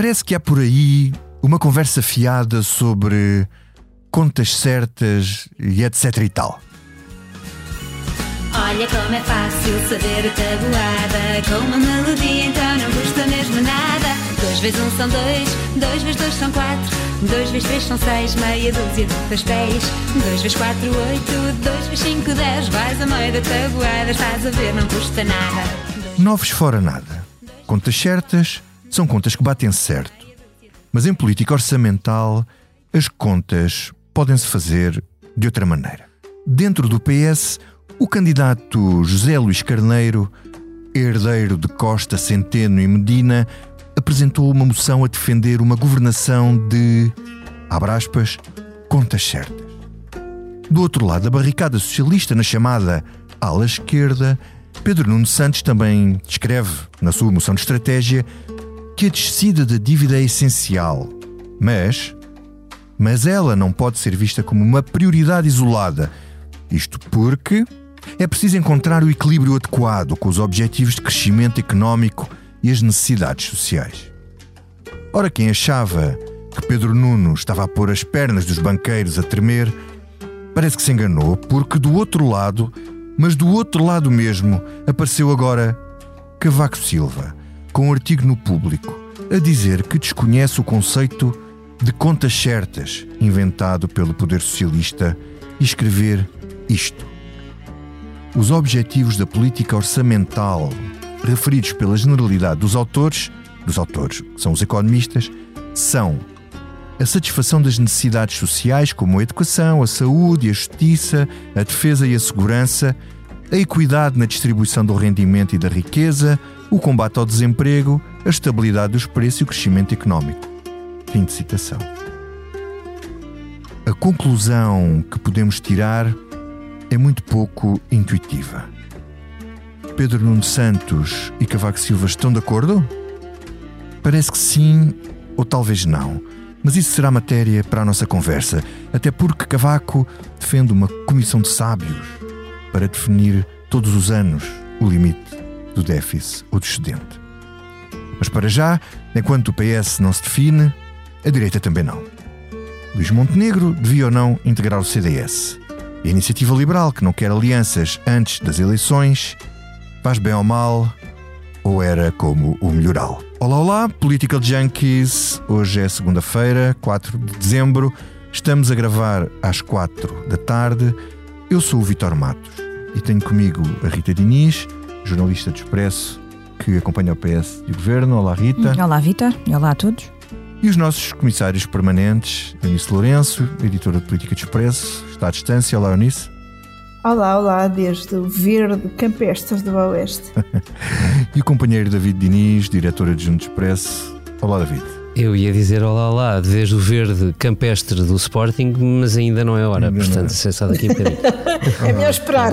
Parece que há por aí uma conversa fiada sobre contas certas e etc e tal. Olha como é fácil saber a tabuada. Com uma melodia então não custa mesmo nada. Dois vezes um são dois, dois vezes dois são quatro. Dois vezes três são seis, meia dúzia de pastéis Dois vezes quatro, oito, dois vezes cinco, dez. Vais a meio da tabuada, estás a ver, não custa nada. Noves fora nada. Contas certas são contas que batem certo. Mas em política orçamental, as contas podem-se fazer de outra maneira. Dentro do PS, o candidato José Luís Carneiro, herdeiro de Costa, Centeno e Medina, apresentou uma moção a defender uma governação de, abre aspas, contas certas. Do outro lado da barricada socialista, na chamada ala esquerda, Pedro Nuno Santos também escreve, na sua moção de estratégia, que a descida da dívida é essencial, mas. Mas ela não pode ser vista como uma prioridade isolada. Isto porque é preciso encontrar o equilíbrio adequado com os objetivos de crescimento económico e as necessidades sociais. Ora, quem achava que Pedro Nuno estava a pôr as pernas dos banqueiros a tremer, parece que se enganou, porque do outro lado, mas do outro lado mesmo, apareceu agora Cavaco Silva, com um artigo no público, a dizer que desconhece o conceito de contas certas inventado pelo poder socialista e escrever isto. Os objetivos da política orçamental referidos pela generalidade dos autores, dos autores que são os economistas, são a satisfação das necessidades sociais, como a educação, a saúde, a justiça, a defesa e a segurança, a equidade na distribuição do rendimento e da riqueza, o combate ao desemprego, a estabilidade dos preços e o crescimento económico. Fim de citação. A conclusão que podemos tirar é muito pouco intuitiva. Pedro Nuno Santos e Cavaco Silva estão de acordo? Parece que sim, ou talvez não. Mas isso será matéria para a nossa conversa, até porque Cavaco defende uma comissão de sábios para definir todos os anos o limite do déficit ou do excedente. Mas para já, enquanto o PS não se define, a direita também não. Luís Montenegro devia ou não integrar o CDS. E a Iniciativa Liberal, que não quer alianças antes das eleições, faz bem ou mal, ou era como o melhoral. Olá, olá, Political Junkies. Hoje é segunda-feira, 4 de dezembro. Estamos a gravar às 4 da tarde. Eu sou o Vitor Matos e tenho comigo a Rita Diniz, jornalista do Expresso, que acompanha o PS e o Governo. Olá, Rita. Olá, Vitor. Olá a todos. E os nossos comissários permanentes, Eunice Lourenço, editora de Política do Expresso, está à distância. Olá, Eunice. Olá, olá, desde o verde Campestres do Oeste. e o companheiro David Diniz, diretor adjunto do Expresso. Olá, David. Eu ia dizer olá, olá, desde o verde campestre do Sporting, mas ainda não é hora, ainda portanto, se é só daqui um bocadinho. é melhor esperar.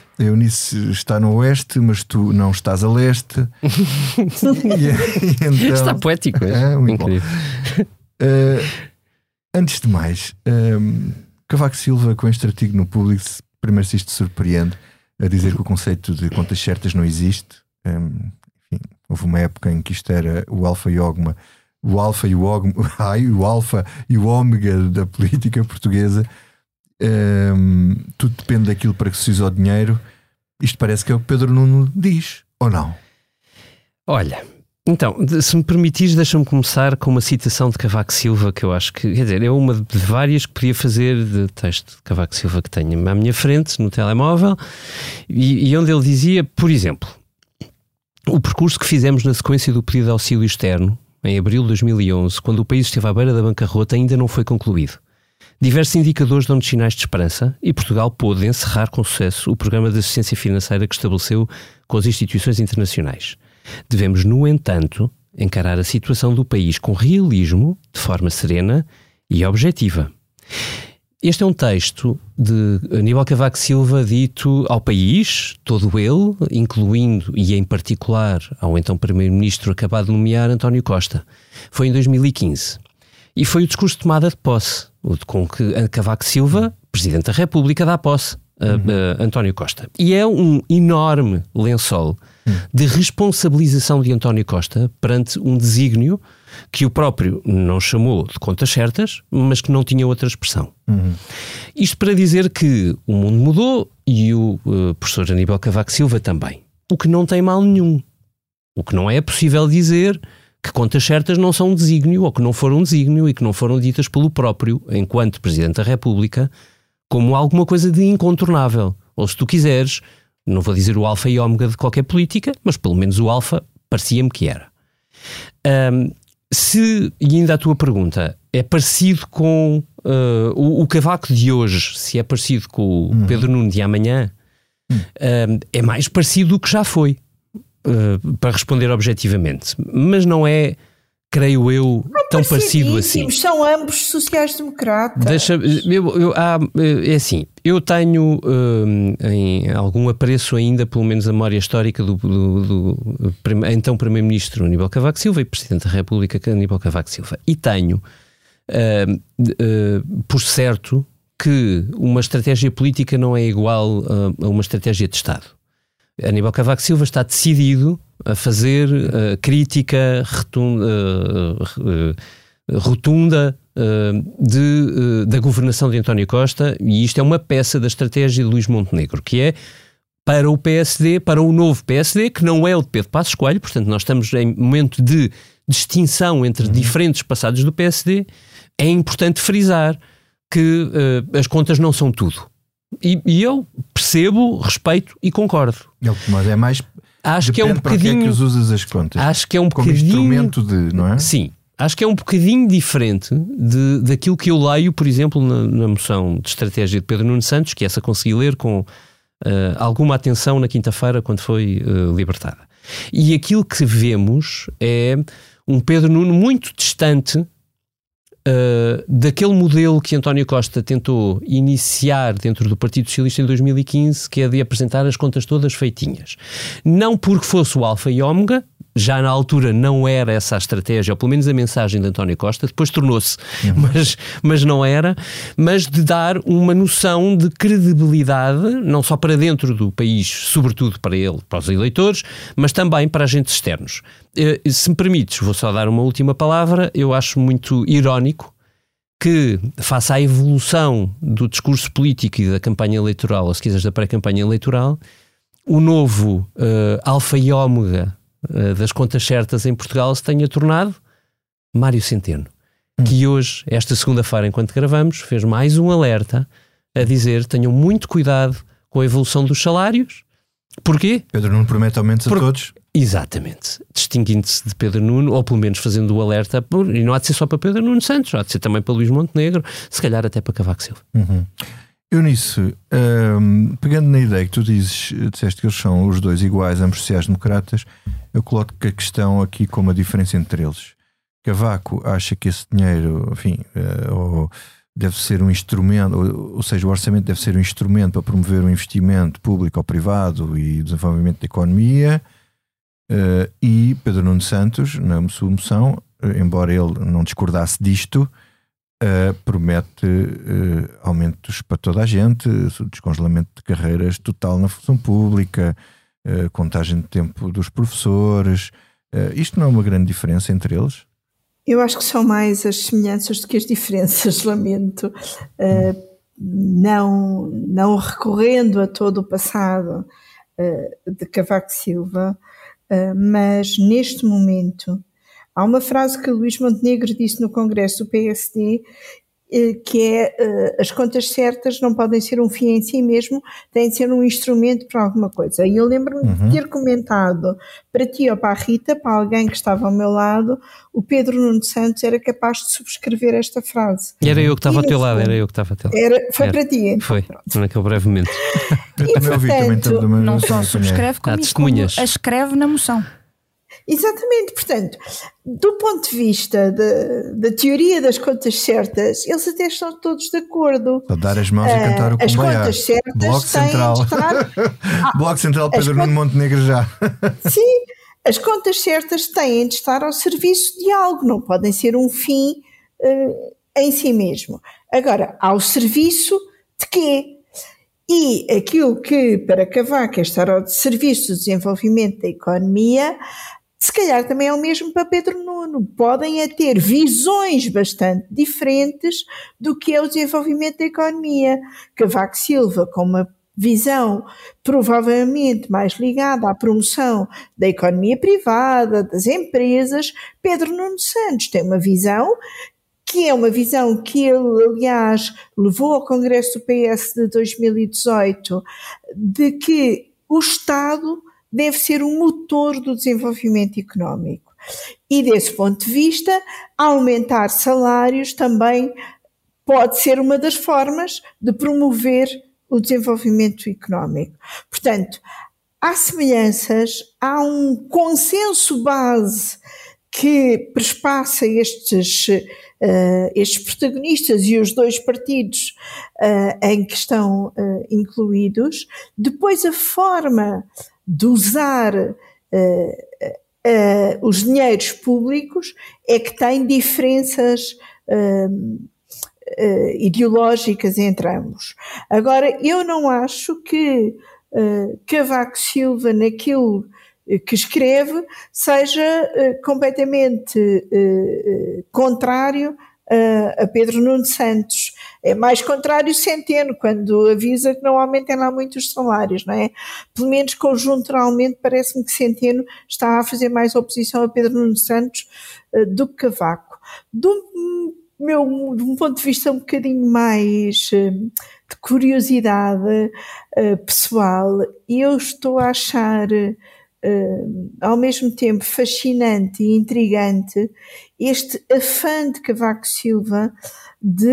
a Eunice está no oeste, mas tu não estás a leste. e, e então, está poético, é? é muito Incrível. Uh, antes de mais, um, Cavaco Silva, com este artigo no público, primeiro se isto surpreende, a dizer que o conceito de contas certas não existe. Um, enfim, houve uma época em que isto era o alfa e ogma, o alfa e o ogma, ai, o alfa e o ômega da política portuguesa. Um, tudo depende daquilo para que se usa o dinheiro. Isto parece que é o que Pedro Nuno diz, ou não? Olha, então, se me permitires, deixa-me começar com uma citação de Cavaco Silva, que eu acho que, quer dizer, é uma de várias que podia fazer de texto de Cavaco Silva que tenho à minha frente, no telemóvel, e, e onde ele dizia, por exemplo, o percurso que fizemos na sequência do pedido de auxílio externo, em abril de 2011, quando o país esteve à beira da bancarrota, ainda não foi concluído. Diversos indicadores dão-nos sinais de esperança e Portugal pôde encerrar com sucesso o programa de assistência financeira que estabeleceu com as instituições internacionais. Devemos, no entanto, encarar a situação do país com realismo, de forma serena e objetiva. Este é um texto de Aníbal Cavaco Silva dito ao país, todo ele, incluindo e em particular ao então Primeiro-Ministro acabado de nomear António Costa. Foi em 2015. E foi o discurso de tomada de posse, com que Cavaco Silva, Presidente da República, dá posse a, a António Costa. E é um enorme lençol de responsabilização de António Costa perante um desígnio que o próprio não chamou de contas certas, mas que não tinha outra expressão. Uhum. Isto para dizer que o mundo mudou e o uh, professor Aníbal Cavaco Silva também. O que não tem mal nenhum. O que não é possível dizer que contas certas não são um desígnio ou que não foram um desígnio e que não foram ditas pelo próprio, enquanto Presidente da República, como alguma coisa de incontornável. Ou se tu quiseres, não vou dizer o alfa e ômega de qualquer política, mas pelo menos o alfa parecia-me que era. Um, se, e ainda a tua pergunta, é parecido com uh, o, o, Cavaco de hoje, se é parecido com o uhum. Pedro Nuno de amanhã, uhum. uh, é mais parecido do que já foi, uh, para responder objetivamente. Mas não é creio eu, não tão parecido assim. São ambos sociais-democratas. Deixa, eu, eu, há, é assim, eu tenho hum, em algum apreço ainda, pelo menos a memória histórica do, do, do então Primeiro-Ministro Aníbal Cavaco Silva e Presidente da República Aníbal Cavaco Silva. E tenho hum, hum, por certo que uma estratégia política não é igual a uma estratégia de Estado. Aníbal Cavaco Silva está decidido a fazer uh, crítica retunda, uh, rotunda de, da governação de António Costa, e isto é uma peça da estratégia de Luís Montenegro, que é para o PSD, para o novo PSD, que não é o de Pedro Passos Coelho, portanto nós estamos em momento de distinção entre uhum. diferentes passados do PSD, é importante frisar que uh, as contas não são tudo. E, e, eu percebo, respeito e concordo. Mas é mais acho que é um bocadinho. Que é que usas as contas? Acho que é um Como bocadinho. instrumento de, não é? Sim. Acho que é um bocadinho diferente de, daquilo que eu leio, por exemplo, na, na moção de estratégia de Pedro Nuno Santos, que essa consegui ler com uh, alguma atenção na quinta-feira, quando foi uh, libertada. E aquilo que vemos é um Pedro Nuno muito distante Uh, daquele modelo que António Costa tentou iniciar dentro do Partido Socialista em 2015, que é de apresentar as contas todas feitinhas. Não porque fosse o alfa e ômega, já na altura não era essa a estratégia, ou pelo menos a mensagem de António Costa, depois tornou-se, uhum. mas, mas não era, mas de dar uma noção de credibilidade, não só para dentro do país, sobretudo para ele, para os eleitores, mas também para agentes externos. Eh, se me permites, vou só dar uma última palavra, eu acho muito irónico que, face à evolução do discurso político e da campanha eleitoral, ou se quiseres da pré-campanha eleitoral, o novo uh, alfa e ômega uh, das contas certas em Portugal se tenha tornado Mário Centeno, hum. que hoje, esta segunda-feira, enquanto gravamos, fez mais um alerta a dizer tenham muito cuidado com a evolução dos salários. Porquê? Pedro não promete aumentos Por... a todos. Exatamente. Distinguindo-se de Pedro Nuno, ou pelo menos fazendo o alerta, e não há de ser só para Pedro Nuno Santos, há de ser também para Luís Montenegro, se calhar até para Cavaco Silva. Uhum. Eu nisso, um, pegando na ideia que tu dizes, disseste que eles são os dois iguais, ambos sociais-democratas, eu coloco a questão aqui com uma diferença entre eles. Cavaco acha que esse dinheiro, enfim, uh, deve ser um instrumento, ou, seja, o orçamento deve ser um instrumento para promover o um investimento público ou privado e desenvolvimento da economia. Uh, e Pedro Nuno Santos, na sua moção, uh, embora ele não discordasse disto, uh, promete uh, aumentos para toda a gente, descongelamento de carreiras total na função pública, uh, contagem de tempo dos professores. isto não é uma grande diferença entre eles? Eu acho que são mais as semelhanças do que as diferenças, lamento. não, não recorrendo a todo o passado de Cavaco Silva, mas neste momento Há uma frase que Luís Montenegro disse no Congresso do PSD eh, que é eh, as contas certas não podem ser um fim em si mesmo, têm de ser um instrumento para alguma coisa. E eu lembro-me uhum. de ter comentado para ti ou para a Rita, para alguém que estava ao meu lado, o Pedro Nuno Santos era capaz de subscrever esta frase. E era eu que estava ao teu lado, era eu que estava ao teu lado. Era, foi era. para ti. Então, foi, pronto. naquele breve momento. eu também ouvi, também, não só subscreve, como, como a escreve na moção. Exatamente, portanto, do ponto de vista da teoria das contas certas, eles até estão todos de acordo. Para dar as mãos e cantar o As contas certas Bloco têm Central. de estar Bloco Central Pedro Nuno Montenegro já. Sim, as contas certas têm de estar ao serviço de algo, não podem ser um fim eh, em si mesmo. Agora, ao serviço de quê? E aquilo que para Cavaco é estar ao serviço do desenvolvimento da economia, se calhar também é o mesmo para Pedro Nuno. Podem é ter visões bastante diferentes do que é o desenvolvimento da economia. Cavaco Silva, com uma visão provavelmente mais ligada à promoção da economia privada, das empresas, Pedro Nuno Santos tem uma visão que é uma visão que ele, aliás, levou ao Congresso do PS de 2018, de que o Estado deve ser um motor do desenvolvimento económico. E desse ponto de vista, aumentar salários também pode ser uma das formas de promover o desenvolvimento económico. Portanto, há semelhanças, há um consenso base que perspassa estes, uh, estes protagonistas e os dois partidos uh, em que estão uh, incluídos. Depois, a forma de usar os dinheiros públicos é que tem diferenças ideológicas entre ambos. Agora, eu não acho que Cavaco Silva, naquilo que escreve seja uh, completamente uh, contrário uh, a Pedro Nuno Santos. É mais contrário Centeno, quando avisa que não aumentem lá muito os salários, não é? Pelo menos conjunturalmente parece-me que Centeno está a fazer mais oposição a Pedro Nuno Santos do que Cavaco. Do meu, de um ponto de vista um bocadinho mais de curiosidade pessoal, eu estou a achar Uh, ao mesmo tempo fascinante e intrigante este afã de Cavaco Silva de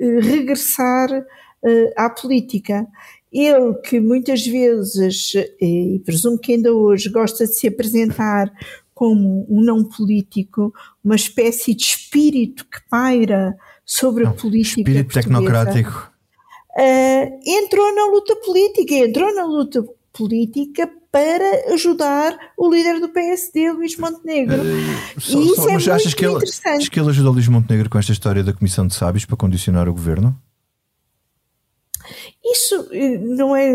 uh, regressar uh, à política. Ele que muitas vezes, e presumo que ainda hoje, gosta de se apresentar como um não político, uma espécie de espírito que paira sobre a política. Espírito portuguesa, tecnocrático. entrou na luta política, entrou na luta política para ajudar o líder do PSD, Luís Montenegro. Uh, só, e isso só, é mas muito achas que, ele, interessante. achas que ele ajudou Luís Montenegro com esta história da Comissão de Sábios para condicionar o governo? Isso não é,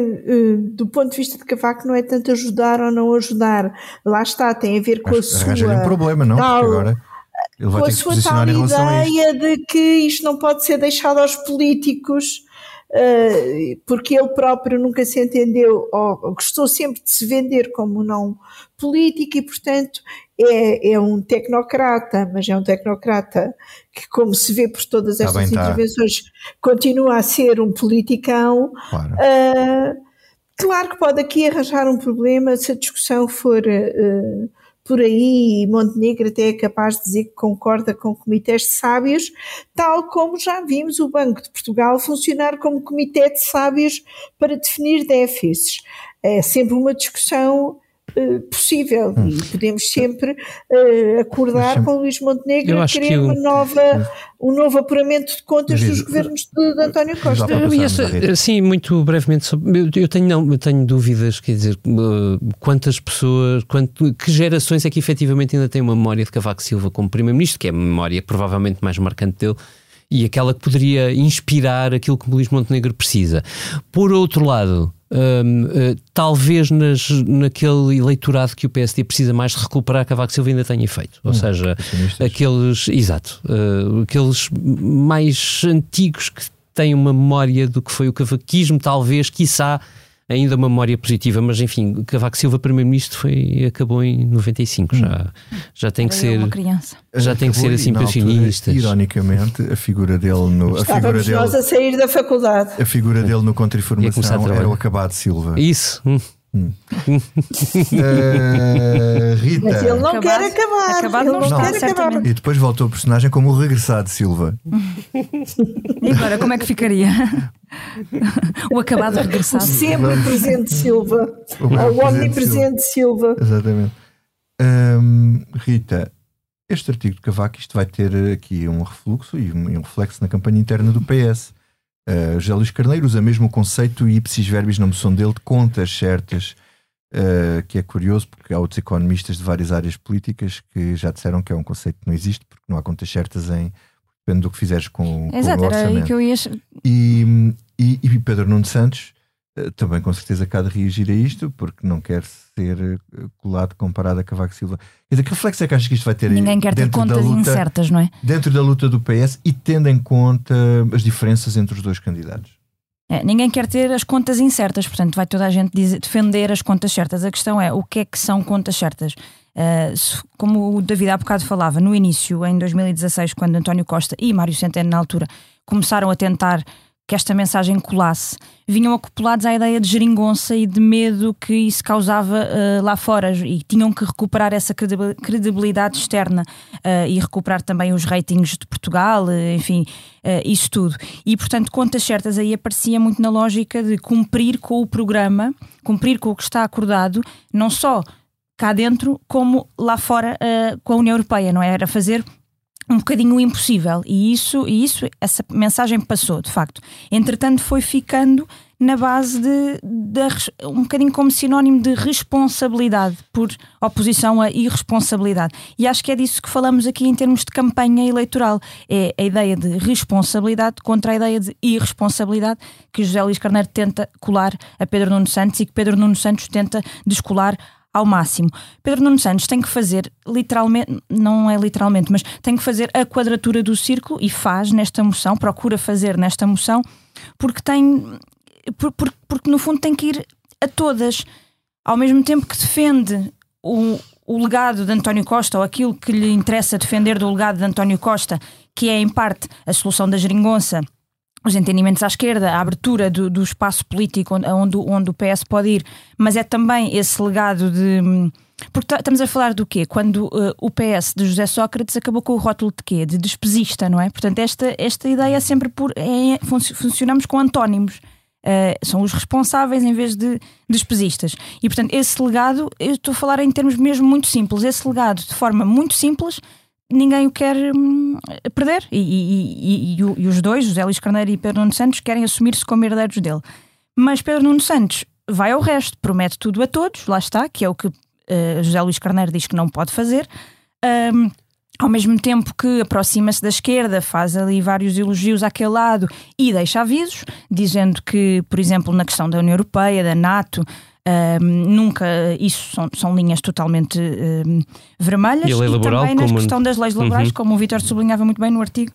do ponto de vista de Cavaco, não é tanto ajudar ou não ajudar. Lá está, tem a ver com a sua. um problema, não? tal, Porque agora ele vai com ter a sua tal ideia de que isto não pode ser deixado aos políticos, porque ele próprio nunca se entendeu, ou gostou sempre de se vender como não político e, portanto, é, é um tecnocrata, mas é um tecnocrata que, como se vê por todas Tá estas tá. intervenções, continua a ser um politicão. Claro. Uh, claro que pode aqui arranjar um problema se a discussão for uh, por aí e Montenegro até é capaz de dizer que concorda com comitês de sábios, tal como já vimos o Banco de Portugal funcionar como comitê de sábios para definir déficits. É sempre uma discussão uh, possível Hum. e podemos sempre uh, acordar Deixa-me- com Luís Montenegro Eu a acho querer que o- uma nova, um novo apuramento de contas dos governos de, de António Costa. essa- a rede. sim, muito brevemente. sobre- eu, tenho, não, eu tenho dúvidas, quer dizer, quantas pessoas, quanto, que gerações é que efetivamente ainda têm uma memória de Cavaco Silva como Primeiro-Ministro, que é a memória provavelmente mais marcante dele e aquela que poderia inspirar aquilo que Luís Montenegro precisa. Por outro lado. Hum, uh, talvez nas, naquele eleitorado que o PSD precisa mais de recuperar, Cavaco Silva ainda tenha feito. Ou seja, acionistas. aqueles, exato, uh, aqueles mais antigos que têm uma memória do que foi o cavaquismo, talvez, quiçá, ainda uma memória positiva, mas enfim, Cavaco Silva, primeiro-ministro, foi, acabou em 95, já, já tem que Era eu ser. uma criança. Já tem que ser assim impressionistas. Ironicamente, a figura dele no, a figura nós dele, a sair da faculdade. a figura dele no Ia começar a Contra-Informação trabalhar. era o acabado Silva. Isso, hum. Eh, Rita. Mas ele não Acabado- quer acabar. acabado ele não não quer acabar. E depois voltou o personagem como o regressado Silva. E agora, como é que ficaria? o acabado O regressado. sempre presente Silva. O o omnipresente Silva. Exatamente. Hum, Rita, este artigo de Cavaco, isto vai ter aqui um refluxo e um, um reflexo na campanha interna do PS. Uh, José Luís Carneiro usa mesmo o conceito ipsis verbis na moção dele de contas certas, uh, que é curioso porque há outros economistas de várias áreas políticas que já disseram que é um conceito que não existe porque não há contas certas em depende do que fizeres com, Exato, com o era aí orçamento. que eu ia. E, e, e Pedro Nuno Santos também com certeza cá de reagir a isto, porque não quer ser eh, colado comparado a Cavaco Silva. Quer dizer, que reflexo é que achas que isto vai ter Ninguém quer ter contas luta, incertas, não é? dentro da luta do PS e tendo em conta as diferenças entre os dois candidatos? É, ninguém quer ter as contas incertas, portanto, vai toda a gente dizer- defender as contas certas. A questão é o que é que são contas certas? Uh, se- como o David há bocado falava, no início, em 2016, quando António Costa e Mário Centeno, na altura, começaram a tentar que esta mensagem colasse, vinham acoplados à ideia de geringonça e de medo que isso causava uh, lá fora e tinham que recuperar essa credibil- credibilidade externa uh, e recuperar também os ratings de Portugal, uh, enfim, isso tudo. E portanto, contas certas aí aparecia muito na lógica de cumprir com o programa, cumprir com o que está acordado, não só cá dentro, como lá fora uh, com a União Europeia, não é? Era fazer um bocadinho impossível. E isso, e isso essa mensagem passou de facto. Entretanto foi ficando na base de, de um bocadinho como sinónimo de responsabilidade por oposição à irresponsabilidade. E acho que é disso que falamos aqui em termos de campanha eleitoral. É a ideia de responsabilidade contra a ideia de irresponsabilidade que José Luís Carneiro tenta colar a Pedro Nuno Santos e que Pedro Nuno Santos tenta descolar ao máximo. Pedro Nuno Santos tem que fazer literalmente, não é literalmente, mas tem que fazer a quadratura do círculo e faz nesta moção, procura fazer nesta moção, porque tem por- por- porque no fundo tem que ir a todas, ao mesmo tempo que defende o, o legado de António Costa ou aquilo que lhe interessa defender do legado de António Costa, que é em parte a solução da geringonça os entendimentos à esquerda, a abertura do, do espaço político onde, onde, onde o PS pode ir, mas é também esse legado de. hum, Porque ta- estamos a falar do quê? Quando eh, o PS de José Sócrates acabou com o rótulo de quê? De despesista, não é? Portanto, esta, esta ideia é sempre por. É, func- funcionamos com antónimos. Eh, são os responsáveis em vez de despesistas. E, portanto, esse legado, eu estou a falar em termos mesmo muito simples, esse legado, de forma muito simples, ninguém o quer hum, perder. E, e- e- e os dois, José Luís Carneiro e Pedro Nuno Santos, querem assumir-se como herdeiros dele. Mas Pedro Nuno Santos vai ao resto, promete tudo a todos, lá está, que é o que eh, José Luís Carneiro diz que não pode fazer. Hum, ao mesmo tempo que aproxima-se da esquerda, faz ali vários elogios àquele lado e deixa avisos, dizendo que, por exemplo, na questão da União Europeia, da NATO, hum, nunca isso são, são linhas totalmente hum, vermelhas E a lei laboral, também nas como- questão das leis laborais, Uhum. como o Vítor sublinhava muito bem no artigo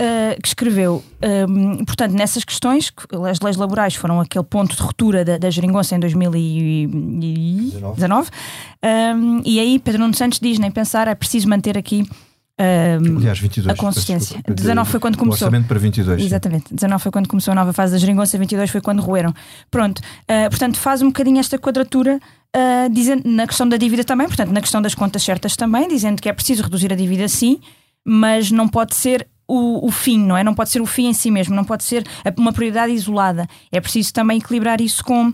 uh, que escreveu. Um, portanto, nessas questões, que as leis laborais foram aquele ponto de ruptura da, da geringonça em 2019. Um, e aí Pedro Nuno Santos diz, nem pensar, é preciso manter aqui um, Aliás, 22. a consistência. peço desculpa. 19 foi quando O começou. Orçamento para 22. sim. Exatamente. 19 foi quando começou a nova fase da geringonça, 22 foi quando roeram. Pronto. Uh, portanto, faz um bocadinho esta quadratura, uh, dizendo, na questão da dívida também, portanto, na questão das contas certas também, dizendo que é preciso reduzir a dívida sim, mas não pode ser o, o fim, não é? Não pode ser o fim em si mesmo, não pode ser uma prioridade isolada. É preciso também equilibrar isso com.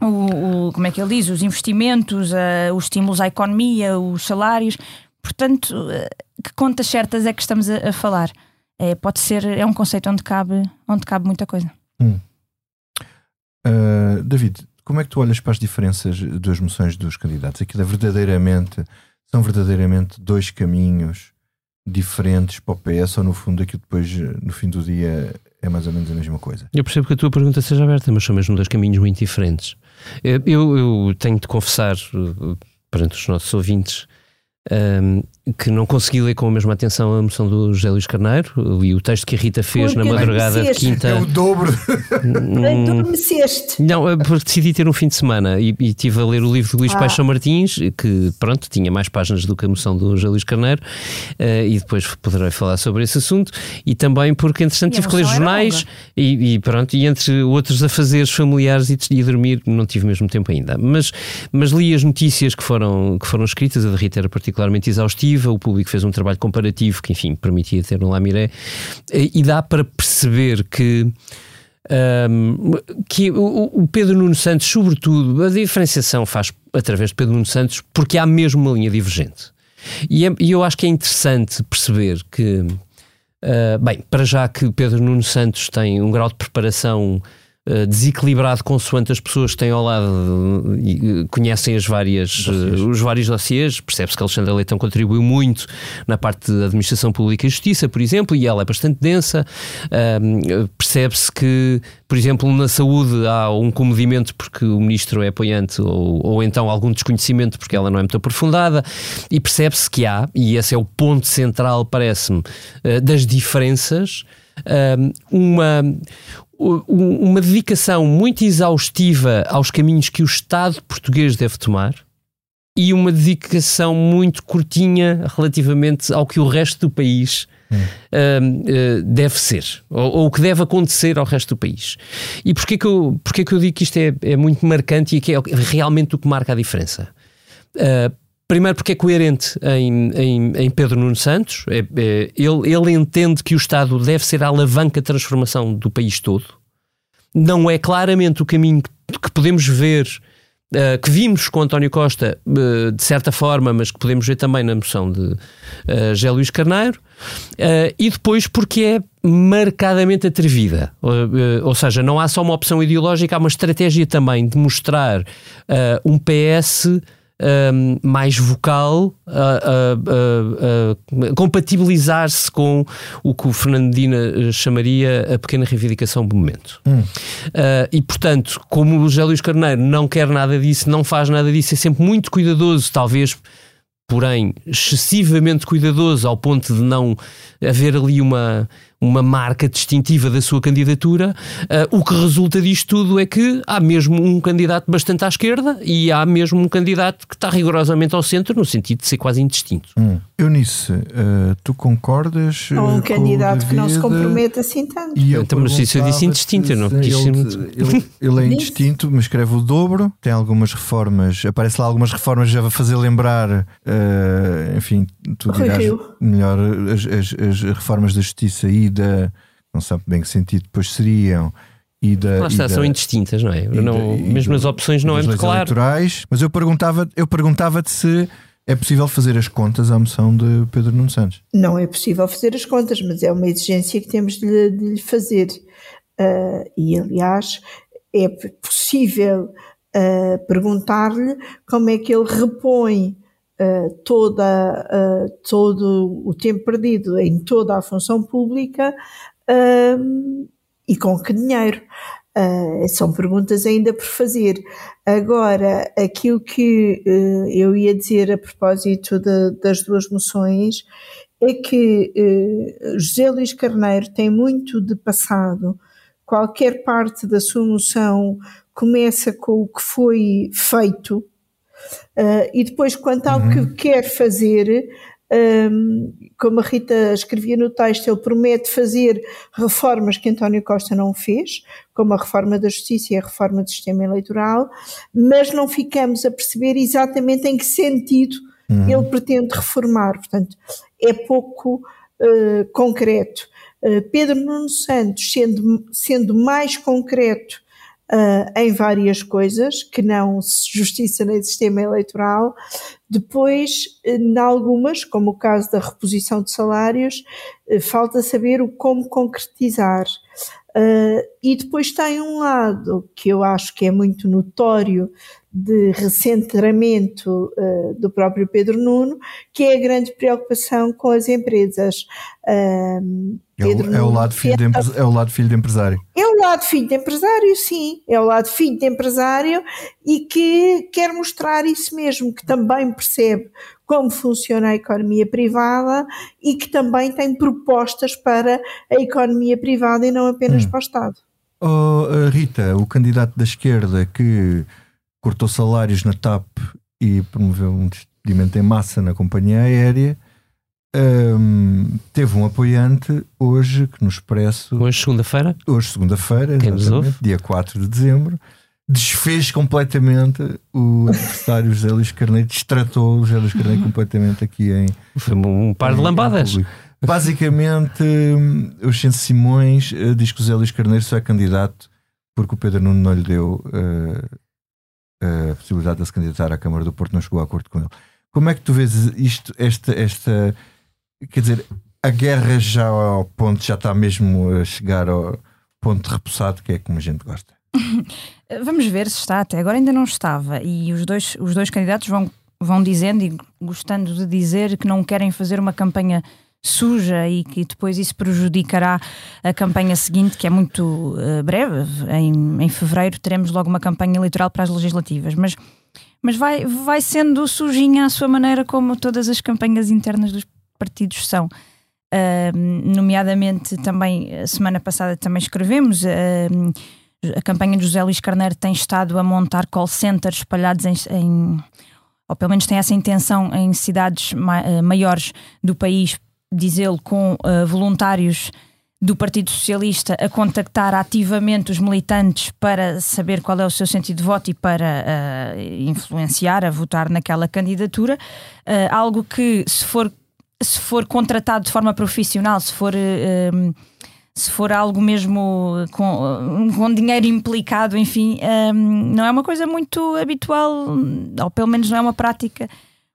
O, o- como é que ele diz? Os investimentos, uh, os estímulos à economia, os salários. Portanto, uh, que contas certas é que estamos a, a falar? É, pode ser, é um conceito onde cabe, onde cabe muita coisa. Uh, David, como é que tu olhas para as diferenças das moções dos candidatos? Aquilo é verdadeiramente, são verdadeiramente dois caminhos diferentes para o PS ou no fundo aquilo depois, no fim do dia, é mais ou menos a mesma coisa? Eu percebo que a tua pergunta seja aberta, mas são mesmo dois caminhos muito diferentes. Eh, Eu, eu tenho de confessar eh, perante os nossos ouvintes ehm, que não consegui ler com a mesma atenção a moção do José Luís Carneiro. Li o texto que a Rita fez Porque na madrugada de quinta. É o dobro. Hum, Adormeceste. Não, é porque decidi ter um fim de semana e, e estive a ler o livro de Luís Ah. Paixão Martins, que pronto, tinha mais páginas do que a moção do José Luís Carneiro, eh, e depois poderei falar sobre esse assunto. E também porque, entretanto, E tive que ler jornais e, e pronto, e entre outros afazeres familiares e, e dormir, não tive mesmo tempo ainda. Mas, mas li as notícias que foram, que foram escritas, a de Rita era particularmente exaustiva, o público fez um trabalho comparativo que, enfim, permitia ter um lamiré, eh, e dá para perceber que. Um, que o, Pedro Nuno Santos, sobretudo, a diferenciação faz através de Pedro Nuno Santos, porque há mesmo uma linha divergente. E, é, e eu acho que é interessante perceber que, uh, bem, para já que Pedro Nuno Santos tem um grau de preparação desequilibrado consoante as pessoas que têm ao lado e conhecem as várias, os vários dossiês. Percebe-se que Alexandre Leitão contribuiu muito na parte da administração pública e justiça, por exemplo, e ela é bastante densa. Percebe-se que, por exemplo, na saúde há um comedimento porque o ministro é apoiante ou, ou então algum desconhecimento porque ela não é muito aprofundada e percebe-se que há, e esse é o ponto central, parece-me, das diferenças, uma, uma dedicação muito exaustiva aos caminhos que o Estado português deve tomar e uma dedicação muito curtinha relativamente ao que o resto do país hum. uh, deve ser, ou, o que deve acontecer ao resto do país. E porquê que eu, porquê que eu digo que isto é, é muito marcante e que é realmente o que marca a diferença? Uh, Primeiro porque é coerente em, em, em Pedro Nuno Santos. É, é, ele, ele entende que o Estado deve ser a alavanca de transformação do país todo. Não é claramente o caminho que, podemos ver, uh, que vimos com António Costa, uh, de certa forma, mas que podemos ver também na moção de uh, José Luís Carneiro. Uh, e depois porque é marcadamente atrevida. ou seja, não há só uma opção ideológica, há uma estratégia também de mostrar um PS um, mais vocal, a, a, a compatibilizar-se com o que o Fernandina eh, chamaria a pequena reivindicação do momento. Hum. Uh, e, portanto, como o José Luís Carneiro não quer nada disso, não faz nada disso, é sempre muito cuidadoso, talvez porém excessivamente cuidadoso ao ponto de não haver ali uma, uma marca distintiva da sua candidatura, uh, o que resulta disto tudo é que há mesmo um candidato bastante à esquerda e há mesmo um candidato que está rigorosamente ao centro, no sentido de ser quase indistinto. Hum. Eunice, uh, tu concordas? Há um candidato que não se compromete assim tanto. E eu então, mas isso eu disse indistinto, eu não quis ele, ele, ele é indistinto, mas escreve o dobro, tem algumas reformas, aparece lá algumas reformas já vai fazer lembrar, uh, enfim, tu dirás melhor as, as, as, reformas da justiça e da, não sabe bem que sentido depois seriam, e da. Lá está, da, são indistintas, não é? Não, da, mesmo nas opções não é muito claro. Eleitorais, mas eu perguntava, eu perguntava-te se é possível fazer as contas à moção de Pedro Nuno Santos? Não é possível fazer as contas, mas é uma exigência que temos de lhe, de lhe fazer. Uh, e, aliás, é possível uh, perguntar-lhe como é que ele repõe uh, toda, todo o tempo perdido em toda a função pública e com que dinheiro. Uh, são perguntas ainda por fazer. Agora, aquilo que uh, eu ia dizer a propósito de, das duas moções é que uh, José Luís Carneiro tem muito de passado. Qualquer parte da sua moção começa com o que foi feito e depois, quanto ao uhum. que quer fazer, um, como a Rita escrevia no texto, ele promete fazer reformas que António Costa não fez, como a reforma da justiça e a reforma do sistema eleitoral, mas não ficamos a perceber exatamente em que sentido uhum. ele pretende reformar. Portanto, é pouco uh, concreto. Uh, Pedro Nuno Santos, sendo, sendo mais concreto Uh, em várias coisas, que não justiça nem sistema eleitoral. Depois, em algumas, como o caso da reposição de salários, uh, falta saber o como concretizar. Uh, e depois tem um lado que eu acho que é muito notório de recentramento uh, do próprio Pedro Nuno, que é a grande preocupação com as empresas. Uh, é, o, é, o lado filho de, é o lado filho de empresário. É o lado filho de empresário, sim. É o lado filho de empresário e que quer mostrar isso mesmo, que também percebe como funciona a economia privada e que também tem propostas para a economia privada e não apenas hum. para o Estado. Oh, Rita, o candidato da esquerda que cortou salários na TAP e promoveu um despedimento em massa na companhia aérea, um, teve um apoiante hoje que no Expresso. Hoje, segunda-feira? Hoje, segunda-feira, dia 4 de dezembro, desfez completamente o adversário José Luís Carneiro, destratou o José Luís Carneiro completamente aqui em. Foi um par de lambadas. Basicamente, o Xense Simões uh, diz que o José Luís Carneiro só é candidato porque o Pedro Nuno não lhe deu uh, a possibilidade de se candidatar à Câmara do Porto, não chegou a acordo com ele. Como é que tu vês isto, esta, esta quer dizer, a guerra já ao ponto, já está mesmo a chegar ao ponto repousado, que é como a gente gosta? Vamos ver se está, até agora ainda não estava. E os dois, os dois candidatos vão, vão dizendo e gostando de dizer que não querem fazer uma campanha suja e que depois isso prejudicará a campanha seguinte, que é muito uh, breve. Em, em fevereiro teremos logo uma campanha eleitoral para as legislativas. Mas, mas vai, vai sendo sujinha à sua maneira, como todas as campanhas internas dos partidos são. Uh, nomeadamente também a semana passada também escrevemos uh, a campanha de José Luís Carneiro tem estado a montar call centers espalhados em, em ou pelo menos tem essa intenção em cidades uh, maiores do país, diz ele, com voluntários do Partido Socialista a contactar ativamente os militantes para saber qual é o seu sentido de voto e para influenciar a votar naquela candidatura, algo que se for se for contratado de forma profissional, se for. Um, se for algo mesmo com, com dinheiro implicado, enfim, um, não é uma coisa muito habitual, ou pelo menos não é uma prática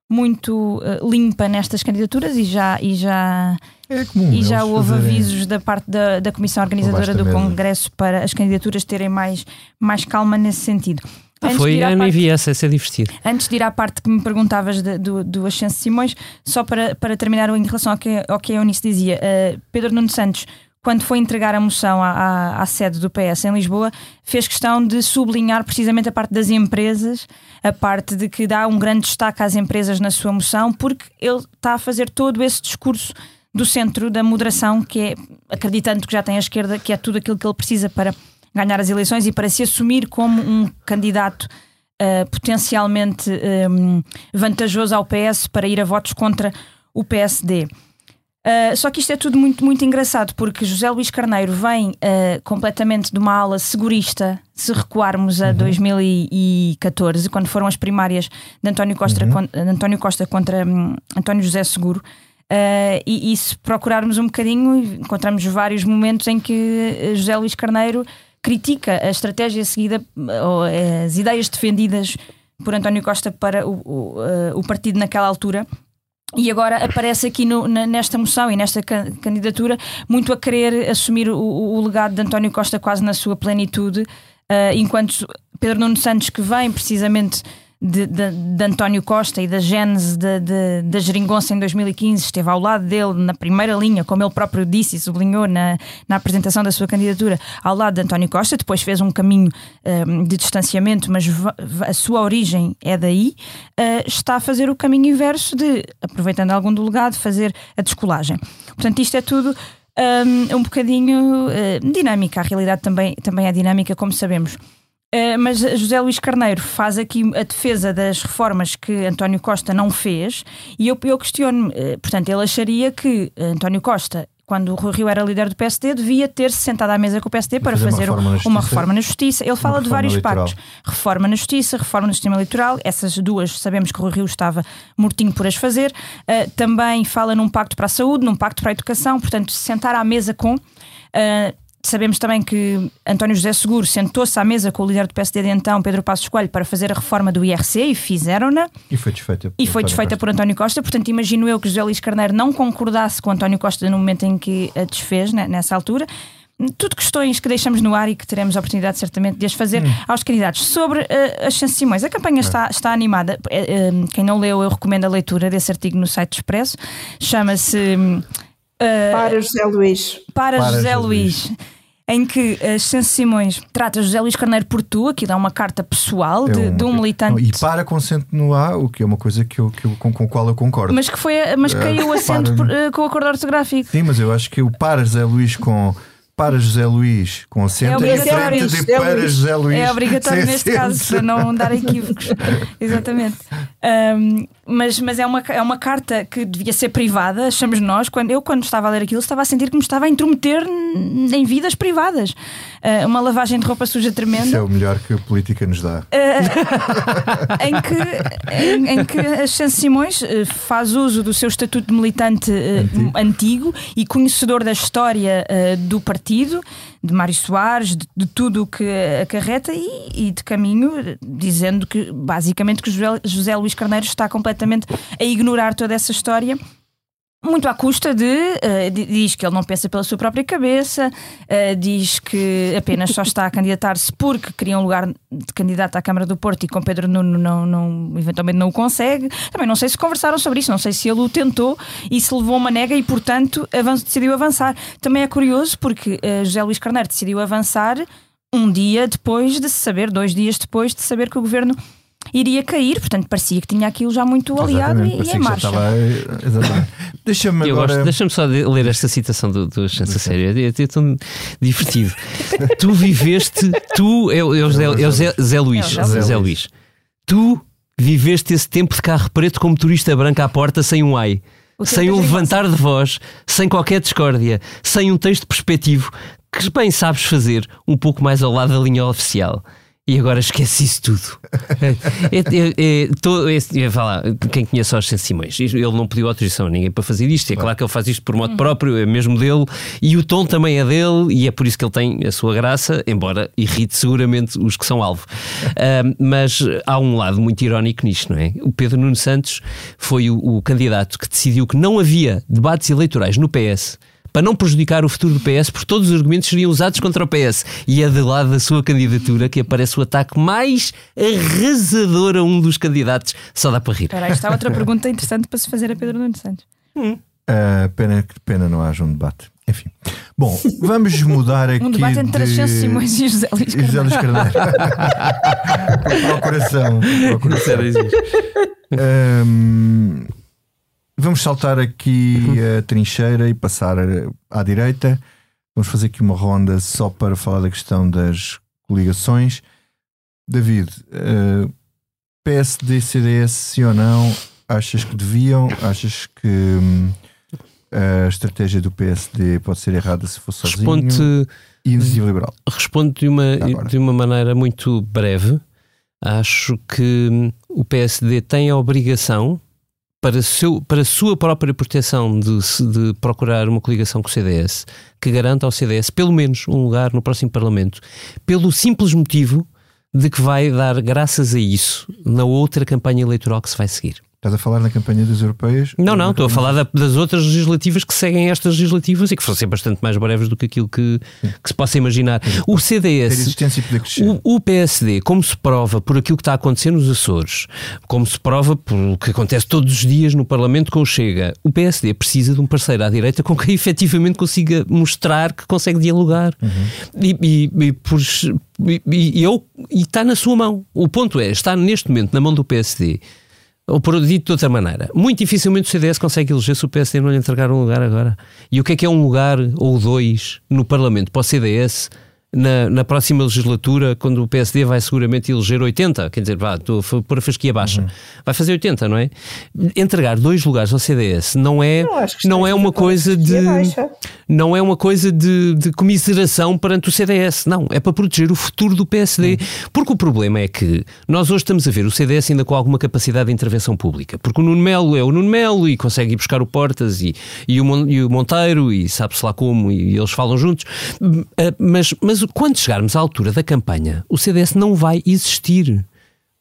muito uh, limpa nestas candidaturas e já e já é comum, e já houve fazerem... avisos da parte da, da comissão organizadora do Congresso para as candidaturas terem mais mais calma nesse sentido. Ah, foi, vi essa, essa é divertido. Antes de ir à parte que me perguntavas de, do, do Ascenso Simões, só para, para terminar em relação ao que, ao que a Eunice dizia, uh, Pedro Nuno Santos, quando foi entregar a moção à, à, à, sede do PS em Lisboa, fez questão de sublinhar precisamente a parte das empresas, a parte de que dá um grande destaque às empresas na sua moção, porque ele está a fazer todo esse discurso do centro da moderação, que é acreditando que já tem a esquerda, que é tudo aquilo que ele precisa para ganhar as eleições e para se assumir como um candidato uh, potencialmente um, vantajoso ao PS para ir a votos contra o PSD. Uh, eh, só que isto é tudo muito, muito engraçado porque José Luís Carneiro vem uh, completamente de uma ala segurista. Se recuarmos a uhum. 2014, quando foram as primárias de António Costa, uhum. con, António Costa contra um, António José Seguro, Uh, e, e, se procurarmos um bocadinho, encontramos vários momentos em que José Luís Carneiro critica a estratégia seguida, ou as ideias defendidas por António Costa para o, o, eh, o partido naquela altura. E agora aparece aqui no, nesta moção e nesta candidatura muito a querer assumir o, o legado de António Costa quase na sua plenitude, uh, enquanto Pedro Nuno Santos, que vem precisamente de, de, de, António Costa e da gênese da Geringonça em 2015, esteve ao lado dele na primeira linha, como ele próprio disse e sublinhou na, na apresentação da sua candidatura, ao lado de António Costa, depois fez um caminho um, de distanciamento, mas a sua origem é daí, uh, está a fazer o caminho inverso de, aproveitando algum do legado, fazer a descolagem. Portanto, isto é tudo um, um bocadinho uh, dinâmica, a realidade também, também é dinâmica, como sabemos. Uh, mas José Luís Carneiro faz aqui a defesa das reformas que António Costa não fez e eu, eu questiono, uh, portanto, ele acharia que António Costa quando o Rui Rio era líder do PSD, devia ter-se sentado à mesa com o PSD para fazer, fazer uma, reforma uma, reforma na justiça. Ele fala de vários eleitoral. pactos: reforma na justiça, reforma no sistema eleitoral. Essas duas sabemos que o Rui Rio estava mortinho por as fazer. Uh, também fala num pacto para a saúde, num pacto para a educação. Portanto, sentar à mesa com. Uh, Sabemos também que António José Seguro sentou-se à mesa com o líder do PSD de então, Pedro Passos Coelho, para fazer a reforma do IRC e fizeram-na. E foi desfeita. E foi desfeita por António Costa. Portanto, imagino eu que José Luís Carneiro não concordasse com António Costa no momento em que a desfez, né, nessa altura. Tudo questões que deixamos no ar e que teremos a oportunidade certamente de as fazer hum. aos candidatos. Sobre uh, as chances Simões, a campanha é. está, está animada. Uh, quem não leu, eu recomendo a leitura desse artigo no site Expresso. Chama-se. Uh, para José Luís. Para, para José, José Luís. Luís em que a Senso Simões trata José Luís Carneiro por tu, aqui dá uma carta pessoal de, é um, de um militante. e para consente no A, o que é uma coisa que eu, que eu, com, com a qual eu concordo. Mas que foi, mas caiu o acento por, uh, com o acordo ortográfico. Sim, mas eu acho que o para José Luís com para José Luís com acento é, é diferente de para Luís. José Luís. É obrigatório neste caso, para não dar equívocos. Exatamente. Um, mas, mas é, uma, é uma carta que devia ser privada, achamos nós. Quando, eu, quando estava a ler aquilo, estava a sentir que me estava a intrometer em vidas privadas. Uh, uma lavagem de roupa suja tremenda. Isso é o melhor que a política nos dá. Uh, em, que, em, em que a Chance Simões uh, faz uso do seu estatuto de militante antigo. antigo. e conhecedor da história do partido partido, de Mário Soares, de, de tudo o que acarreta e, e, de caminho dizendo que basicamente que José, José Luís Carneiro está completamente a ignorar toda essa história muito à custa de. Uh, diz que ele não pensa pela sua própria cabeça, uh, diz que apenas só está a candidatar-se porque queria um lugar de candidato à Câmara do Porto e com Pedro Nuno não, não, eventualmente não o consegue. Também não sei se conversaram sobre isso, não sei se ele o tentou e se levou uma nega e, portanto, decidiu avançar. Também é curioso porque uh, José Luís Carneiro decidiu avançar um dia depois de saber, dois dias depois de saber que o governo iria cair, portanto parecia que tinha aquilo já muito aliado e, e em marcha. Deixa-me agora... deixa só ler esta citação do, do Chance Sério, é, é tão divertido. tu viveste, tu, é, o, Zé, é Zé, Zé Luís, Zé, Zé Luís, tu viveste esse tempo de carro preto como turista branco à porta sem um ai. Sem um levantar de voz, sem qualquer discórdia, sem um texto perspectivo, que bem sabes fazer um pouco mais ao lado da linha oficial. E agora esqueci isso tudo. é, é, é, é, falar, quem conhece Jorge Simões, ele não pediu autorização a ninguém para fazer isto. É claro que ele faz isto por modo uhum. próprio, é mesmo dele, e o tom também é dele, e é por isso que ele tem a sua graça, embora irrite seguramente os que são alvo. Uh, mas há um lado muito irónico nisto, não é? O Pedro Nuno Santos foi o, o candidato que decidiu que não havia debates eleitorais no PS para não prejudicar o futuro do PS, porque todos os argumentos seriam usados contra o PS. E é de lado da sua candidatura que aparece o ataque mais arrasador a um dos candidatos. Só dá para rir. Espera, está outra pergunta interessante para se fazer a Pedro Nuno Santos. Hum. Uh, pena que pena não haja um debate. Enfim. Bom, vamos mudar aqui. Um debate entre de... Ascenso Simões e José Luís Carneiro. José Luís Carneiro. procuração. procuração. Um, Vamos saltar aqui uhum. a trincheira e passar à direita. Vamos fazer aqui uma ronda só para falar da questão das coligações. David, uh, eh, PSD, CDS, sim ou não? Achas que deviam? Achas que hum, a estratégia do PSD pode ser errada se for sozinho? Responde, e iniciativa liberal? Respondo de uma, de uma maneira muito breve. Acho que hum, o PSD tem a obrigação para, seu, para a sua própria proteção de, de procurar uma coligação com o CDS que garanta ao CDS pelo menos um lugar no próximo Parlamento, pelo simples motivo de que vai dar graças a isso na outra campanha eleitoral que se vai seguir. Estás a falar na campanha das europeias? Não, não, estou a falar da, das outras legislativas que seguem estas legislativas e que fossem bastante mais breves do que aquilo que, que se possa imaginar. O CDS, o, o, PSD, como se prova por aquilo que está a acontecer nos Açores, como se prova por o que acontece todos os dias no Parlamento com o Chega, o PSD precisa de um parceiro à direita com quem efetivamente consiga mostrar que consegue dialogar. Uhum. E, e, e, por, e, e, eu, e está na sua mão. O ponto é, está neste momento na mão do PSD ou por dito de outra maneira, muito dificilmente o CDS consegue eleger se o PSD não lhe entregar um lugar agora. E o que é que é um lugar ou dois no Parlamento para o CDS na, na próxima legislatura, quando o PSD vai seguramente eleger 80, quer dizer, vá, estou a pôr a fasquia baixa, uhum. vai fazer 80, não é? Entregar dois lugares ao CDS não é, não é uma coisa de não é uma coisa de, de comiseração perante o CDS, não, é para proteger o futuro do PSD, uhum. porque o problema é que nós hoje estamos a ver o CDS ainda com alguma capacidade de intervenção pública, porque o Nuno Melo é o Nuno Melo e consegue ir buscar o Portas e, e, o, e o Monteiro e sabe-se lá como e, e eles falam juntos, mas, mas mas quando chegarmos à altura da campanha, o CDS não vai existir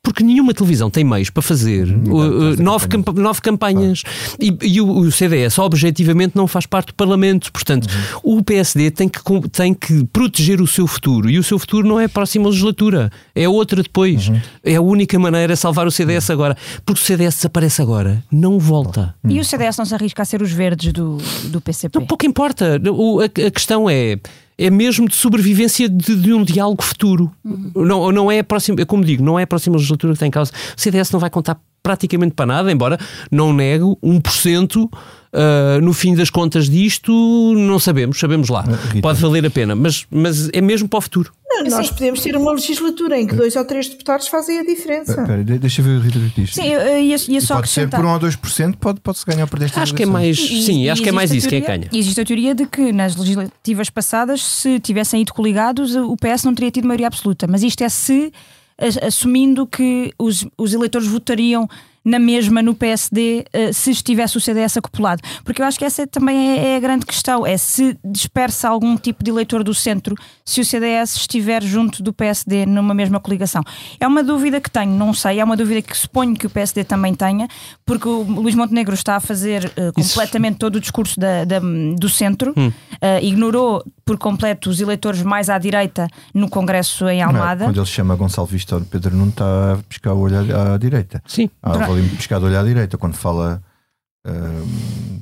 porque nenhuma televisão tem meios para fazer uh, uh nove, campanhas, camp nove campanhas e, e o, o, CDS objetivamente não faz parte do Parlamento. Portanto, uhum. o PSD tem que, tem que proteger o seu futuro e o seu futuro não é a próxima legislatura, é outra depois. Uhum. É a única maneira de salvar o CDS uhum. agora. Porque o CDS desaparece agora, não volta. E o CDS não se arrisca a ser os verdes do, do PCP? Não, pouco importa. O, a, a questão é é mesmo de sobrevivência de, de um diálogo futuro. Uhum. Não, não é a próxima, como digo, não é a próxima legislatura que tem causa. O CDS não vai contar praticamente para nada, embora não nego 1% Uh, no fim das contas disto, não sabemos, sabemos lá. Rita. Pode valer a pena, mas, mas é mesmo para o futuro. Não, nós podemos ter uma legislatura em que dois ou três deputados fazem a diferença. Pera, deixa eu ver o Rita diz. Sim, eu ia, ia só Pode ser por 1 ou 2%, pode, pode-se ganhar por desta Acho que é mais, e, sim, e acho que é mais isso, teoria, quem ganha. Existe a teoria de que nas legislativas passadas, se tivessem ido coligados, o PS não teria tido maioria absoluta. Mas isto é se assumindo que os, os eleitores votariam na mesma no PSD uh, se estivesse o CDS acoplado. Porque eu acho que essa também é, é, a grande questão: é se dispersa algum tipo de eleitor do centro se o CDS estiver junto do PSD numa mesma coligação. É uma dúvida que tenho, não sei, é uma dúvida que suponho que o PSD também tenha, porque o Luís Montenegro está a fazer uh, completamente Isso. todo o discurso da, da, do centro, hum. uh, ignorou por completo os eleitores mais à direita no Congresso em Almada. Não, quando ele chama Gonçalo Vistor, Pedro não está a piscar o olho à, à direita. Sim. Ah, ali piscar o olho à direita quando fala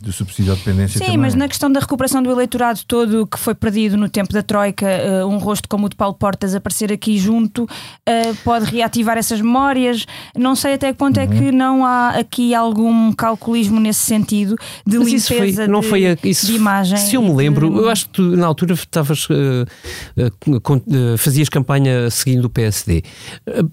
do subsídio à dependência Sim, também. mas na questão da recuperação do eleitorado todo que foi perdido no tempo da Troika, uh, um rosto como o de Paulo Portas aparecer aqui junto uh, pode reativar essas memórias. Não sei até que ponto uhum. é que uhum. não há aqui algum calculismo nesse sentido de mas limpeza foi, não de, foi a, isso, de imagem. Se eu me lembro, de... eu acho que tu, na altura estavas uh, fazias campanha seguindo o PSD.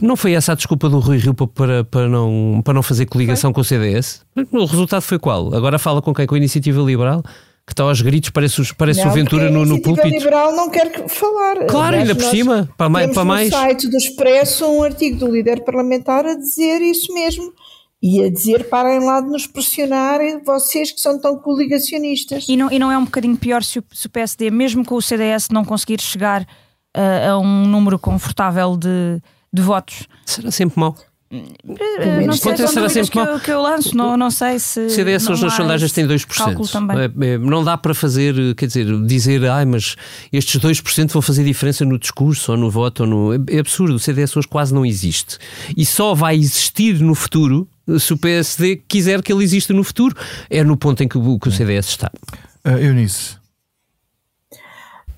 não foi essa a desculpa do Rui Rio para, para, não, para não fazer coligação foi. com o CDS? O resultado foi qual? Agora fala com quem? Com a Iniciativa Liberal? que está aos gritos, parece, parece não, o Ventura no, no púlpito. A Iniciativa Liberal não quer falar. Claro, ainda por cima, para mais. Para mais. no site do Expresso um artigo do líder parlamentar a dizer isso mesmo. E a dizer parem lá de nos pressionar, vocês que são tão coligacionistas. E não, e não é um bocadinho pior se o, se o PSD, mesmo com o CDS, não conseguir chegar uh, a um número confortável de, de votos? Será sempre mau. Uh, não sei, será sempre que, eu, que eu lanço, não, não sei se. CDS hoje nas sondagens tem 2%. É, é, não dá para fazer, quer dizer, dizer, ai, mas estes 2% vão fazer diferença no discurso ou no voto. Ou no... É absurdo, o CDS hoje quase não existe. E só vai existir no futuro se o PSD quiser que ele exista no futuro. É no ponto em que o, que o CDS está. Uh, Eunice,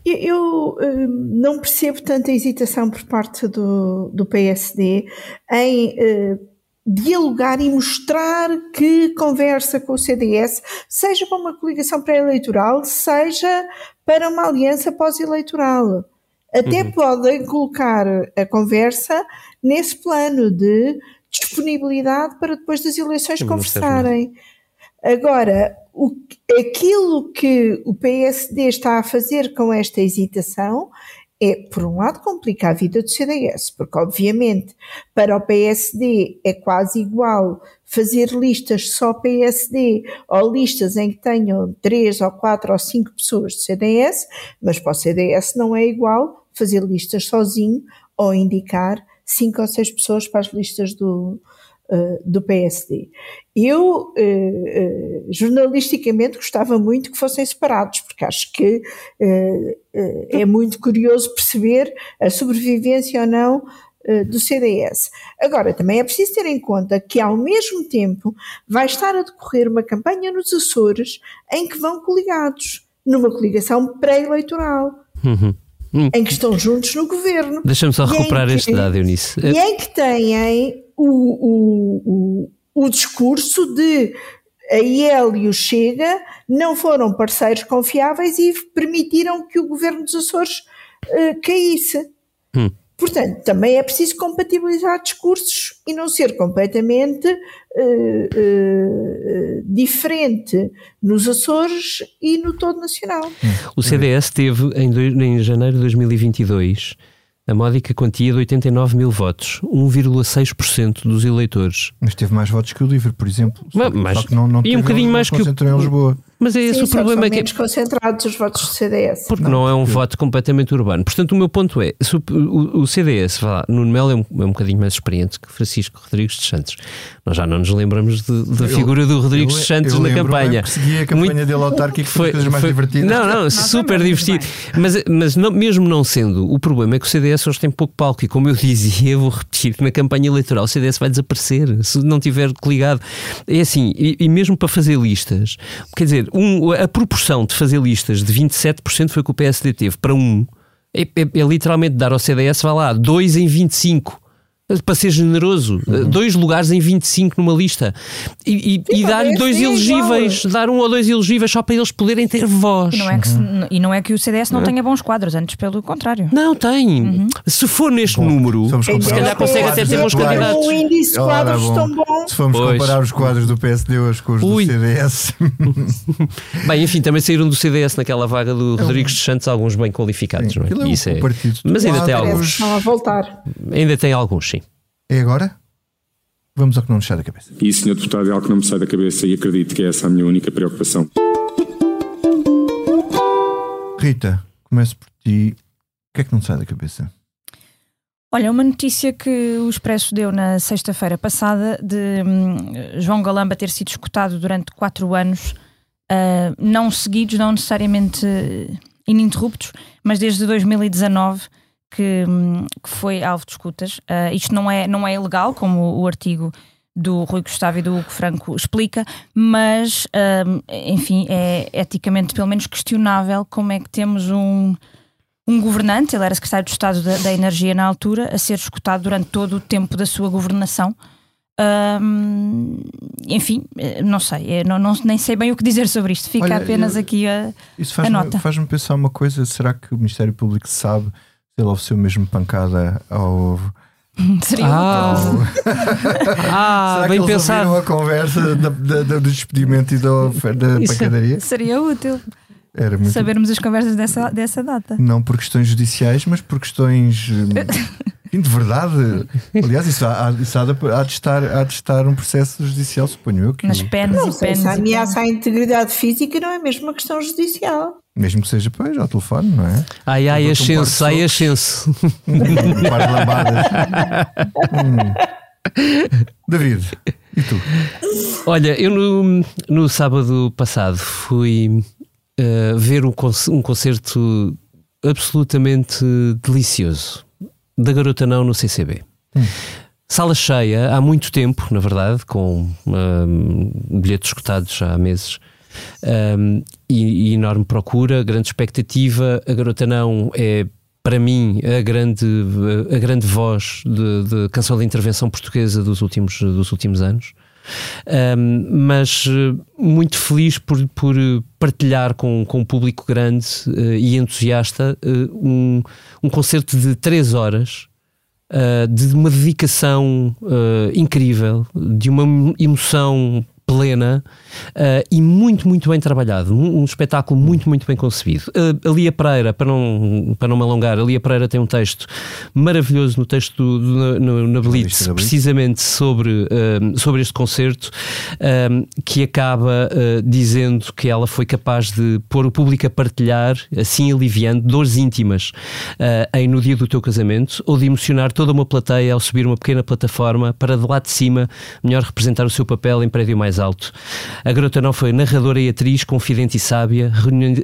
eu uh, não percebo tanta hesitação por parte do, do PSD em uh, dialogar e mostrar que conversa com o CDS, seja para uma coligação pré-eleitoral, seja para uma aliança pós-eleitoral. Até uhum. podem colocar a conversa nesse plano de disponibilidade para depois das eleições conversarem. Agora, o, aquilo que o PSD está a fazer com esta hesitação é, por um lado, complicar a vida do CDS, porque, obviamente, para o PSD é quase igual fazer listas só PSD ou listas em que tenham três ou quatro ou cinco pessoas do CDS, mas para o CDS não é igual fazer listas sozinho ou indicar cinco ou seis pessoas para as listas do, uh, do PSD. Eu, uh, uh, jornalisticamente, gostava muito que fossem separados, porque acho que é muito curioso perceber a sobrevivência ou não do CDS. Agora, também é preciso ter em conta que, ao mesmo tempo, vai estar a decorrer uma campanha nos Açores em que vão coligados, numa coligação pré-eleitoral. Uhum. Hum. Em que estão juntos no governo. Deixa-me só recuperar este dado, Eunice. E em que têm o, o, o, o discurso de a IEL e o Chega não foram parceiros confiáveis e permitiram que o governo dos Açores uh, caísse. Hum. Portanto, também é preciso compatibilizar discursos e não ser completamente uh, uh, diferente nos Açores e no todo nacional. O CDS teve em, em janeiro de 2022 a módica quantia de 89 mil votos, 1,6% dos eleitores. Mas teve mais votos que o LIVRE, por exemplo. Mas, mas, só que não, não e um bocadinho mais que o. Em Lisboa. Mas é esse Sim, o problema. São que... concentrados os votos do CDS. Porque não, não é um voto completamente urbano. Portanto, o meu ponto é: o, o, CDS, vá lá, Nuno Melo é um, é um bocadinho mais experiente que Francisco Rodrigues de Santos. Nós já não nos lembramos da figura do Rodrigues de Santos eu na campanha. Eu segui a campanha Muito, dele autárquica foi, foi mais divertida. Não, não, super divertido. Mas, mas não, mesmo não sendo, o problema é que o CDS hoje tem pouco palco. E como eu dizia, eu vou repetir que na campanha eleitoral o CDS vai desaparecer se não tiver ligado. É assim, e, e mesmo para fazer listas, quer dizer, um, a proporção de fazer listas de 27% foi que o PSD teve para um. É, é, é literalmente dar ao CDS, vai lá, 2 em 25 para ser generoso, uhum. dois lugares em 25 numa lista e, e, e dar-lhe dois elegíveis, dar um ou dois elegíveis só para eles poderem ter voz. E não é que, uhum. e não é que o CDS não uhum. tenha bons quadros, antes pelo contrário. Não, tem. Uhum. Se for neste bom, número, se calhar consegue até ter bons candidatos. Um índice de quadros tão bom. Se formos pois. comparar os quadros do PSD hoje com os Ui. do CDS. bem, enfim, também saíram do CDS naquela vaga do é Rodrigues de Santos alguns bem qualificados, sim, não é? Isso é. Mas ainda tem alguns. Estão a voltar. Ainda tem alguns, sim. É agora? Vamos ao que não nos sai da cabeça. E, Sr. Deputado, é algo que não me sai da cabeça e acredito que é essa a minha única preocupação. Rita, começo por ti. O que é que não te sai da cabeça? Olha, uma notícia que o Expresso deu na sexta-feira passada de hum, João Galamba ter sido escutado durante quatro anos, uh, não seguidos, não necessariamente ininterruptos, mas desde 2019 que, hum, que foi alvo de escutas. Uh, isto não é, não é ilegal, como o artigo do Rui Gustavo e do Hugo Franco explica, mas, hum, enfim, é eticamente pelo menos questionável como é que temos um um governante, ele era secretário de Estado da, da, Energia na altura, a ser escutado durante todo o tempo da sua governação. Um, enfim, eh, não sei, não, não, nem sei bem o que dizer sobre isto, fica Olha, apenas eu, aqui a, isso faz a nota. Faz-me pensar uma coisa: será que o Ministério Público sabe se ele ofereceu mesmo pancada ao. Seria ah, ah Será bem que eles pensado. a conversa da, da, da, do despedimento e da, da pancadaria? Seria útil. Era muito... Sabermos as conversas dessa, dessa data. Não por questões judiciais, mas por questões de verdade. Aliás, isso, há, isso há, de, há, de estar, há de estar um processo judicial, suponho eu. Que... Nas penas não, e penas. A ameaça à integridade física não é mesmo uma questão judicial. Mesmo que seja, pois, ao telefone, não é? Ai, ai, ascenso, ai, ascenso. Um par de lambadas. hum. David, e tu? Olha, eu no, no sábado passado fui uh, ver um, um concerto absolutamente delicioso da Garota Não no CCB. Hum. Sala cheia há muito tempo, na verdade, com um, bilhetes escutados já há meses. Um, e, e, enorme procura, grande expectativa. A Garota Não é, para mim, a grande, a grande voz de, de canção de intervenção portuguesa dos últimos, dos últimos anos. Um, mas eh, muito feliz por, por partilhar com, com um público grande uh, e entusiasta uh, um, um concerto de três horas. Uh, de uma dedicação incrível, de uma emoção plena uh, e muito, muito bem trabalhado. Um, um, espetáculo muito, muito bem concebido. Uh, a Lia Pereira, para não, para não me alongar, a Lia Pereira tem um texto maravilhoso no texto do, do, no, na Blitz, precisamente sobre, uh, sobre este concerto, que acaba dizendo que ela foi capaz de pôr o público a partilhar, assim aliviando, dores íntimas em No Dia do Teu Casamento, ou de emocionar toda uma plateia ao subir uma pequena plataforma para de lá de cima melhor representar o seu papel em prédio mais alto. A garota não foi narradora e atriz, confidente e sábia,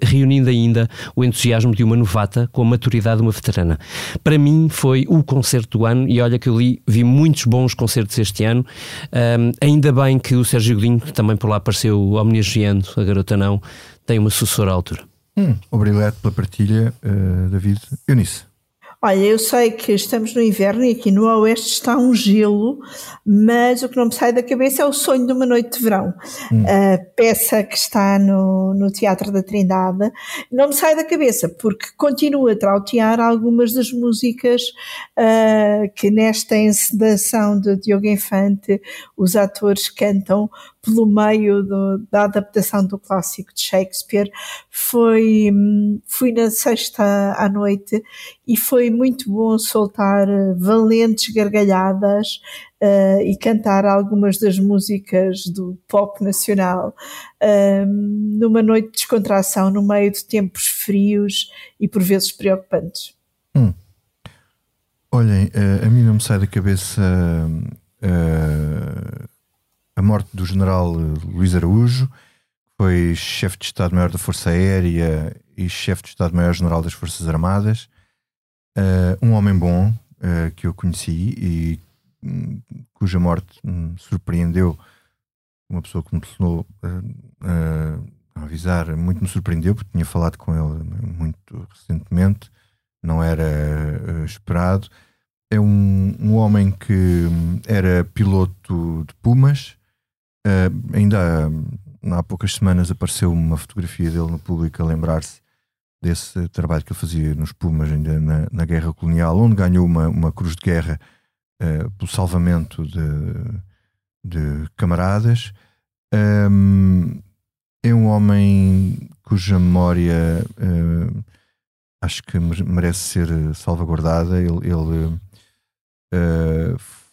reunindo ainda o entusiasmo de uma novata com a maturidade de uma veterana. Para mim foi o concerto do ano e olha que eu li, vi muitos bons concertos este ano. Um, ainda bem que o Sérgio Godinho, que também por lá apareceu homenageando a garota não, tem uma sucessora à altura. Hum, obrigado pela partilha, uh, David. Eunice. Olha, eu sei que estamos no inverno e aqui no Oeste está um gelo, mas o que não me sai da cabeça é o sonho de uma noite de verão. Hum. A peça que está no, no Teatro da Trindade não me sai da cabeça porque continua a trautear algumas das músicas uh, que nesta encenação de Diogo Infante os atores cantam pelo meio do, da adaptação do clássico de Shakespeare. Foi, fui na sexta à noite e foi muito bom soltar eh, valentes gargalhadas uh, e cantar algumas das músicas do pop nacional uh, numa noite de descontração no meio de tempos frios e por vezes preocupantes. Hum. Olhem, uh, a mim não me sai da cabeça a morte do general Luís Araújo, foi chefe de Estado-Maior da Força Aérea e chefe de Estado-Maior-General das Forças Armadas. Uh, um homem bom uh, que eu conheci e um, cuja morte me surpreendeu. Uma pessoa que me telefonou uh, a avisar, muito me surpreendeu, porque tinha falado com ele muito recentemente, não era esperado. É um, um homem que hum, era piloto de Pumas, ainda há, há, poucas semanas apareceu uma fotografia dele no público a lembrar-se desse trabalho que ele fazia nos Pumas ainda na, na Guerra Colonial, onde ganhou uma, uma cruz de guerra uh, pelo salvamento de, de camaradas. Um, é um homem cuja memória uh, acho que merece ser salvaguardada. Ele, ele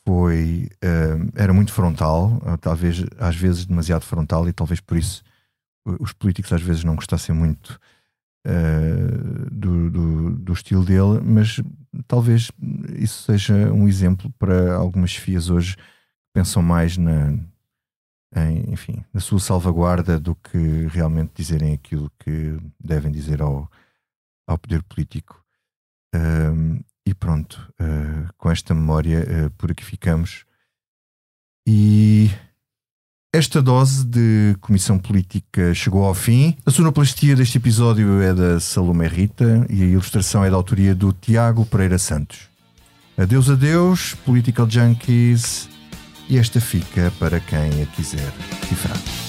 foi uh, era muito frontal, talvez às vezes demasiado frontal, e talvez por isso os políticos às vezes não gostassem muito uh, do, do, do, estilo dele, mas talvez isso seja um exemplo para algumas chefias hoje que pensam mais na, em, enfim, na sua salvaguarda do que realmente dizerem aquilo que devem dizer ao, ao poder político. E pronto, uh, com esta memória, uh, por aqui ficamos. E esta dose de comissão política chegou ao fim. A sonoplastia deste episódio é da Salomé Rita e a ilustração é da autoria do Tiago Pereira Santos. Adeus, adeus, Political Junkies. E esta fica para quem a quiser cifrar.